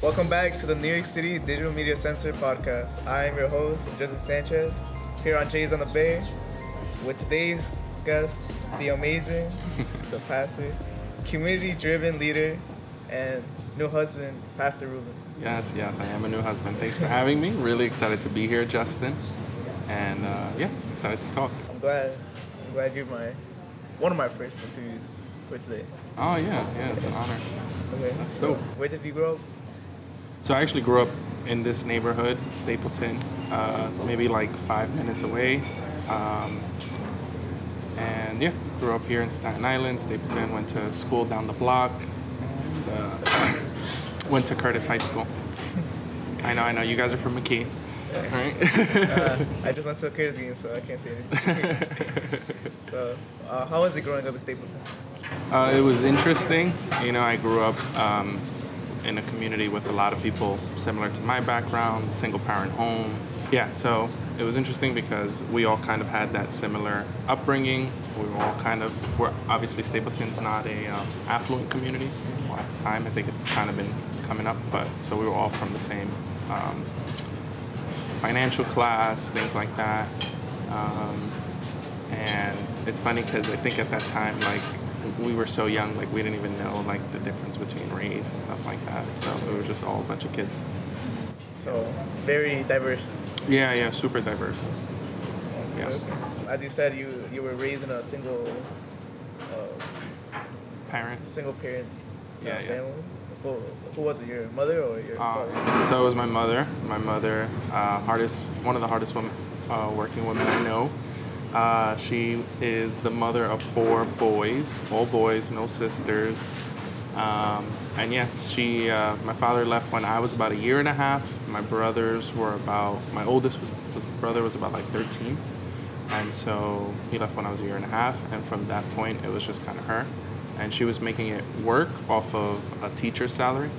Welcome back to the New York City Digital Media Center podcast. I am your host, Justin Sanchez, here on Jays on the Bay, with today's guest, the amazing, the pastor, community-driven leader, and new husband, Pastor Ruben. Yes, yes, I am a new husband. Thanks for having me. Really excited to be here, Justin. And uh, yeah, excited to talk. I'm glad. I'm glad you're my one of my first interviews for today. Oh yeah, yeah, it's an honor. Okay. That's so, where did you grow up? So I actually grew up in this neighborhood, Stapleton, uh, maybe like five minutes away. Um, and yeah, grew up here in Staten Island, Stapleton. Went to school down the block, and uh, went to Curtis High School. I know, I know. You guys are from McKee, right? Uh, I just went to a Curtis game, so I can't say anything. so, uh, how was it growing up in Stapleton? Uh, it was interesting. You know, I grew up um, in a community with a lot of people similar to my background, single parent home. Yeah, so it was interesting because we all kind of had that similar upbringing. We were all kind of, we're obviously Stapleton's not a um, affluent community. At the time, I think it's kind of been coming up, but so we were all from the same um, financial class, things like that. Um, and it's funny because I think at that time, like we were so young, like we didn't even know like the difference between race and stuff like that. So it was just all a bunch of kids. So, very diverse. Yeah, yeah, super diverse. Yeah. As you said, you you were raised in a single uh, Parents. single parent uh, Yeah, yeah. family. Who, who was it? Your mother or your father? Uh, so it was my mother. My mother, uh, hardest, one of the hardest women, uh, working women I know. Uh, she is the mother of four boys, all boys, no sisters. Um, and yes, she, uh, my father left when I was about a year and a half. My brothers were about, my oldest was, was brother was about like 13. And so he left when I was a year and a half. And from that point, it was just kind of her. And she was making it work off of a teacher's salary.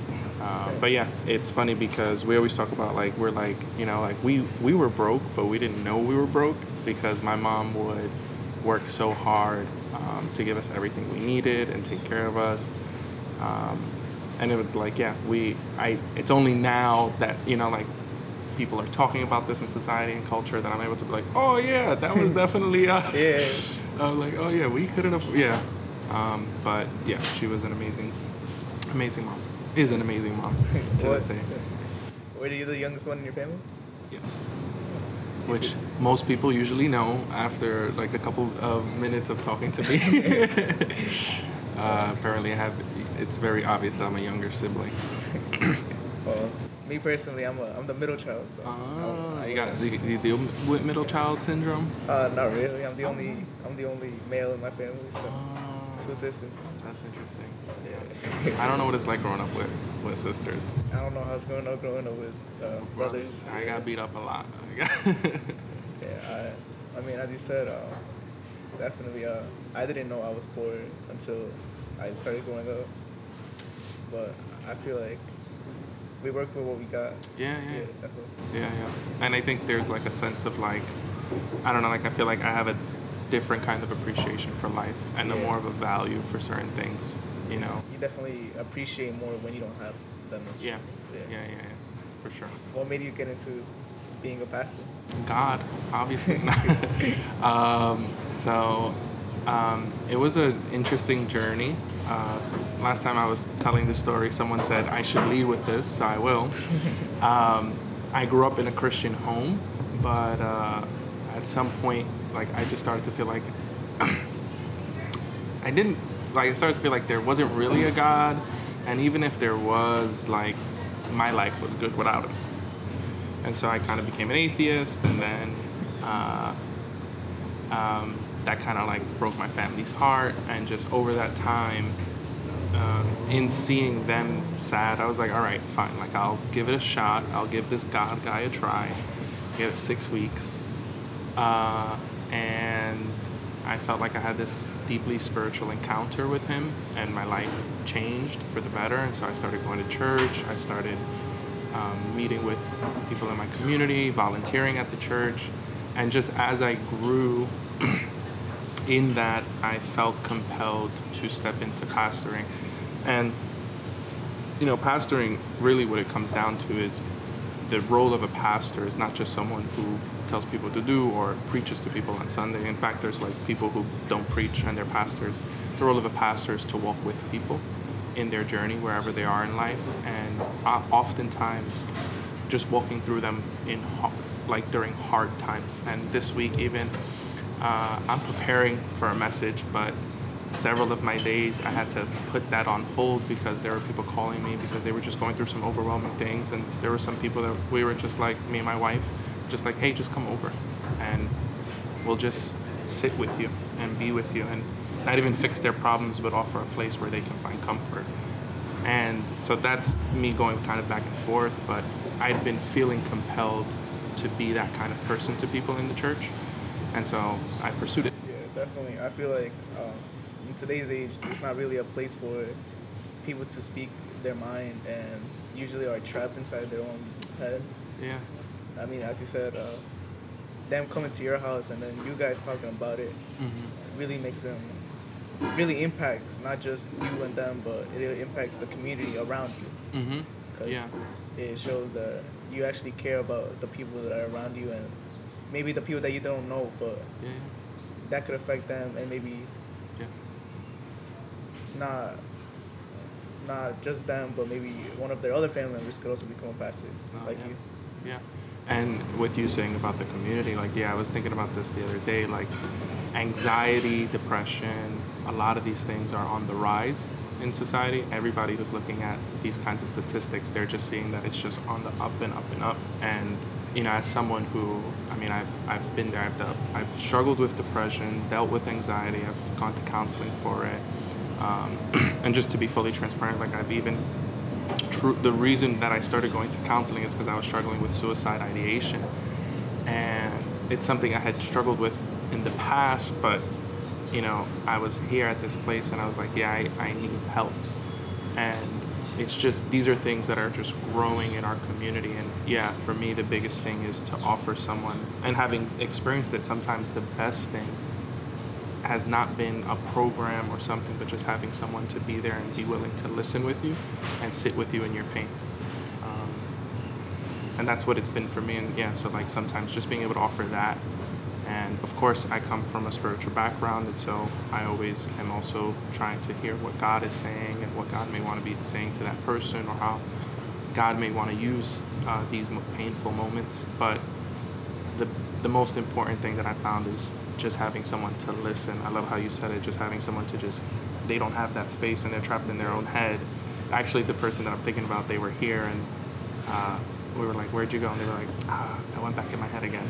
Uh, but yeah, it's funny because we always talk about like we're like you know like we we were broke, but we didn't know we were broke because my mom would work so hard um, to give us everything we needed and take care of us. Um, and it was like yeah, we I it's only now that you know like people are talking about this in society and culture that I'm able to be like oh yeah, that was definitely us. Yeah. I was like oh yeah, we couldn't have yeah. Um, but yeah, she was an amazing, amazing mom. Is an amazing mom to What- this day. Were you the youngest one in your family? Yes. Which most people usually know after like a couple of minutes of talking to me. uh, apparently, I have. It's very obvious that I'm a younger sibling. Well, me personally, I'm a I'm the middle child. So Ah, you got you, you deal with middle child syndrome. Uh, not really. I'm the only I'm the only male in my family. So Ah, two sisters. That's interesting. Yeah. I don't know what it's like growing up with with sisters. I don't know how it's going up growing up with uh, brothers. I got beat up a lot. Yeah, I, I mean, as you said, uh, definitely. Uh, I didn't know I was poor until I started growing up. But I feel like we work with what we got. yeah, yeah. definitely. Yeah, yeah. And I think there's like a sense of like, I don't know, like I feel like I have a different kind of appreciation for life and a Yeah. more of a value for certain things, you know? You definitely appreciate more when you don't have that much. Yeah, Yeah. yeah, yeah, yeah, for sure. What made you get into being a pastor? God, obviously. um, so um, it was an interesting journey. Uh, last time I was telling the story, someone said I should lead with this, so I will. um, I grew up in a Christian home, but uh, at some point, like I just started to feel like I didn't like. I started to feel like there wasn't really a God, and even if there was, like my life was good without him and so I kind of became an atheist, and then uh, um, that kind of like broke my family's heart, and just over that time, um, in seeing them sad, I was like, all right, fine, like I'll give it a shot, I'll give this God guy a try. Gave it six weeks, uh, and I felt like I had this deeply spiritual encounter with him, and my life changed for the better. And so I started going to church. I started um, meeting with people in my community, volunteering at the church, and just as I grew in that, I felt compelled to step into pastoring. And you know, pastoring really what it comes down to is the role of a pastor is not just someone who tells people to do or preaches to people on Sunday. In fact, there's like people who don't preach and they're pastors. The role of a pastor is to walk with people in their journey wherever they are in life, and oftentimes just walking through them in like during hard times. And this week, even uh, I'm preparing for a message, but several of my days I had to put that on hold because there were people calling me because they were just going through some overwhelming things, and there were some people that we were just like me and my wife, just like, hey, just come over, and we'll just sit with you and be with you and not even fix their problems, but offer a place where they can find comfort. And so that's me going kind of back and forth, but I'd been feeling compelled to be that kind of person to people in the church. And so I pursued it. Yeah, definitely. I feel like um, in today's age, there's not really a place for people to speak their mind and usually are trapped inside their own head. Yeah. I mean, as you said, uh, them coming to your house and then you guys talking about it Mm-hmm. really makes them, really impacts not just you and them, but it impacts the community around you. Mm-hmm. Because Yeah. it shows that you actually care about the people that are around you and maybe the people that you don't know, but Yeah. that could affect them and maybe. Not not just them, but maybe one of their other family members could also become a pastor, Oh, like yeah. you. Yeah. And with you saying about the community, like, yeah, I was thinking about this the other day. Like, anxiety, depression, a lot of these things are on the rise in society. Everybody who's looking at these kinds of statistics, they're just seeing that it's just on the up and up and up. And, you know, as someone who, I mean, I've, I've been there, I've, dealt, I've struggled with depression, dealt with anxiety, I've gone to counseling for it. Um, and just to be fully transparent, like, I've even true the reason that I started going to counseling is because I was struggling with suicide ideation. And it's something I had struggled with in the past but you know I was here at this place and I was like yeah I, I need help. And it's just these are things that are just growing in our community. And yeah for me the biggest thing is to offer someone and having experienced it sometimes the best thing has not been a program or something, but just having someone to be there and be willing to listen with you and sit with you in your pain. Um, and that's what it's been for me. And yeah, so like sometimes just being able to offer that. And of course, I come from a spiritual background, and so I always am also trying to hear what God is saying and what God may want to be saying to that person or how God may want to use uh, these painful moments. But the the most important thing that I found is just having someone to listen. I love how you said it, just having someone to just they don't have that space and they're trapped in their own head. Actually, the person that I'm thinking about, they were here and uh, we were like, "Where'd you go?" And they were like, "Ah, I went back in my head again."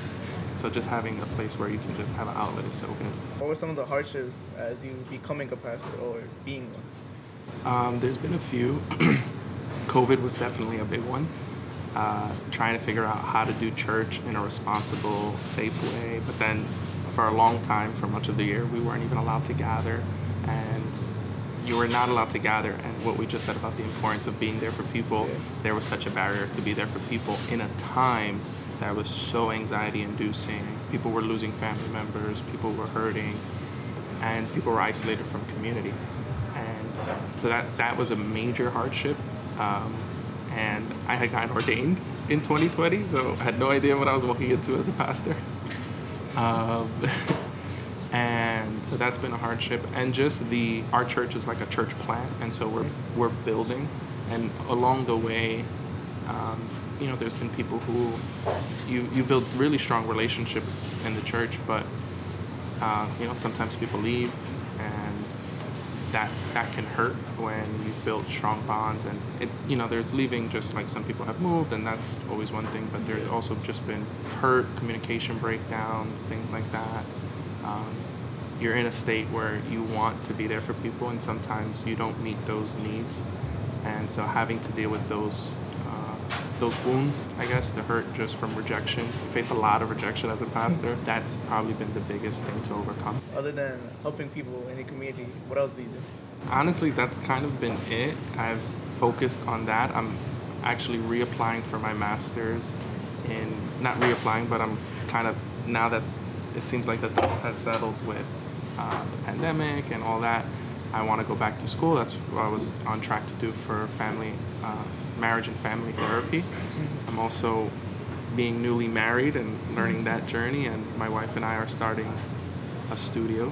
So just having a place where you can just have an outlet is so good. What were some of the hardships as you becoming a pastor or being one? Um, there's been a few. COVID was definitely a big one. Uh, trying to figure out how to do church in a responsible, safe way. But then for a long time, for much of the year, we weren't even allowed to gather. And you were not allowed to gather. And what we just said about the importance of being there for people, Yeah. there was such a barrier to be there for people in a time that was so anxiety inducing. People were losing family members, people were hurting, and people were isolated from community. And so that, that was a major hardship. Um, and I had gotten ordained in 2020, so I had no idea what I was walking into as a pastor. Um, and so that's been a hardship. And just the our church is like a church plant, and so we're we're building, and along the way, um, you know, there's been people who you you build really strong relationships in the church, but uh, you know sometimes people leave, that that can hurt when you've built strong bonds and it you know there's leaving just like some people have moved and that's always one thing but there's also just been hurt communication breakdowns things like that. Um, you're in a state where you want to be there for people and sometimes you don't meet those needs. And so having to deal with those those wounds i guess the hurt just from rejection. You face a lot of rejection as a pastor. That's probably been the biggest thing to overcome. Other than helping people in the community, what else do you do? honestly that's kind of been it. I've focused on that. I'm actually reapplying for my master's in not reapplying but i'm kind of now that it seems like the dust has settled with uh, the pandemic and all that I want to go back to school. That's what I was on track to do for family, uh, marriage and family therapy. I'm also being newly married and learning that journey, and my wife and I are starting a studio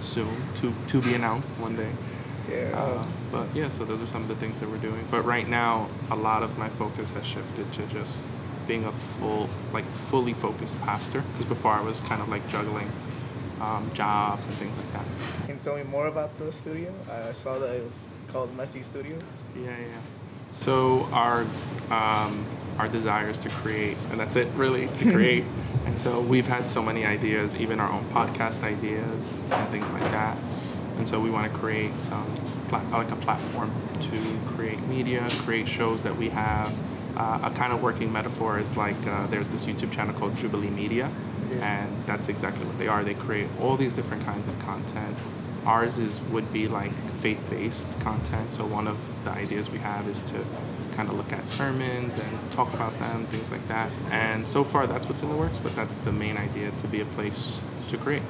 soon to to be announced one day. Yeah. Uh, but yeah, so those are some of the things that we're doing. But right now, a lot of my focus has shifted to just being a full, like fully focused pastor. Because before I was kind of like juggling um, jobs and things like that. Can you tell me more about the studio? I saw that it was called Messy Studios. Yeah, yeah. So our um, our desire is to create, and that's it, really, to create. and so we've had so many ideas, even our own podcast ideas and things like that. And so we want to create some like a platform to create media, create shows that we have. Uh, a kind of working metaphor is like uh, there's this YouTube channel called Jubilee Media, Yeah. and that's exactly what they are. They create all these different kinds of content. Ours is would be like faith-based content. So one of the ideas we have is to kind of look at sermons and talk about them, things like that. And so far, that's what's in the works. But that's the main idea to be a place to create.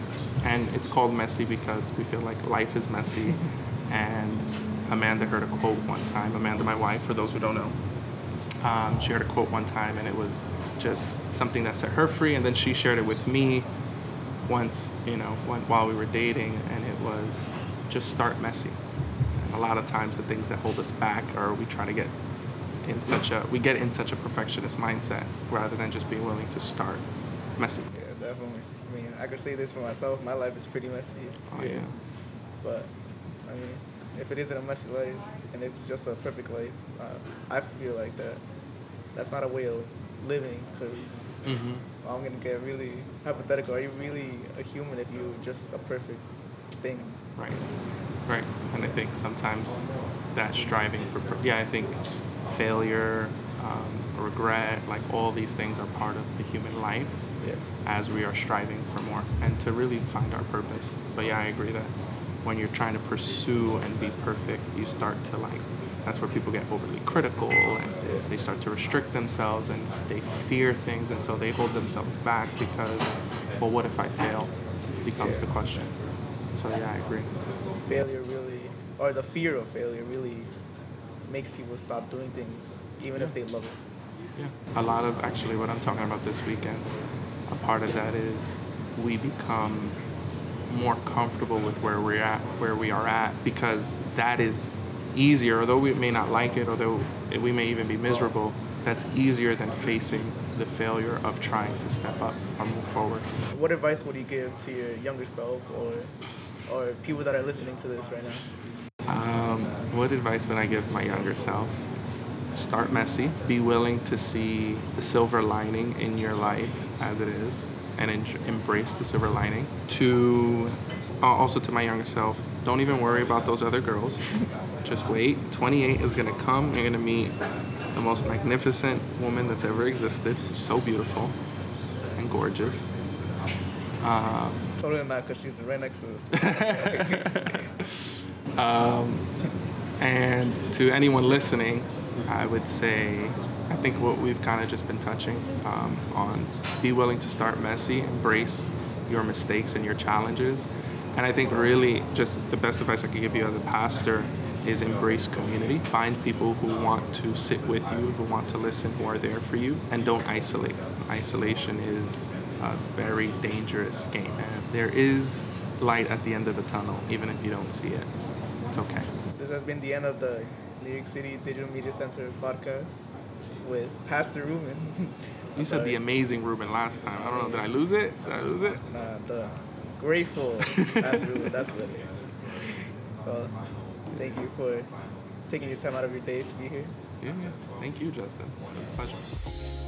And it's called messy because we feel like life is messy. and Amanda heard a quote one time. Amanda, my wife, for those who don't know, um, she heard a quote one time, and it was just something that set her free. And then she shared it with me once, you know, when, while we were dating, and it was just start messy. And a lot of times, the things that hold us back are we try to get in such a we get in such a perfectionist mindset rather than just being willing to start messy. Yeah, definitely. I mean, I could say this for myself. My life is pretty messy. Oh yeah, But I mean, if it isn't a messy life and it's just a perfect life, uh, I feel like that that's not a way of living. Because hmm I'm gonna get really hypothetical. Are you really a human if you're just a perfect thing? right, right. And I think sometimes that striving for per- yeah, I think failure, um, regret, like all these things are part of the human life. Yeah. as we are striving for more and to really find our purpose. But yeah, I agree that when you're trying to pursue and be perfect, you start to like, that's where people get overly critical and they start to restrict themselves and they fear things and so they hold themselves back because, well, what if I fail? Becomes the question. So yeah, I agree. Failure really, or the fear of failure really makes people stop doing things, even if they love it. Yeah. A lot of actually what I'm talking about this weekend, a part of that is we become more comfortable with where we're at, where we are at, because that is easier. Although we may not like it, although we may even be miserable, that's easier than facing the failure of trying to step up or move forward. What advice would you give to your younger self or or people that are listening to this right now? Um, what advice would I give my younger self? Start messy. Be willing to see the silver lining in your life as it is, and en- embrace the silver lining. To uh, also to my younger self, don't even worry about those other girls. Just wait. 28 is gonna come. You're gonna meet the most magnificent woman that's ever existed. So beautiful and gorgeous. Uh, Totally not, because she's right next to us. Um, and to anyone listening, I would say, I think what we've kind of just been touching um, on be willing to start messy, embrace your mistakes and your challenges. And I think really just the best advice I could give you as a pastor is embrace community. Find people who want to sit with you, who want to listen, who are there for you, and don't isolate. Isolation is a very dangerous game. And there is light at the end of the tunnel, even if you don't see it. It's okay. this has been the end of the York City Digital Media Center podcast with Pastor Ruben. You said the amazing Ruben last time. I don't know. Did I lose it? Did I lose it? uh, the grateful Pastor Ruben. That's what. Well, thank you for taking your time out of your day to be here. Yeah, yeah. Thank you, Justin. It was a pleasure.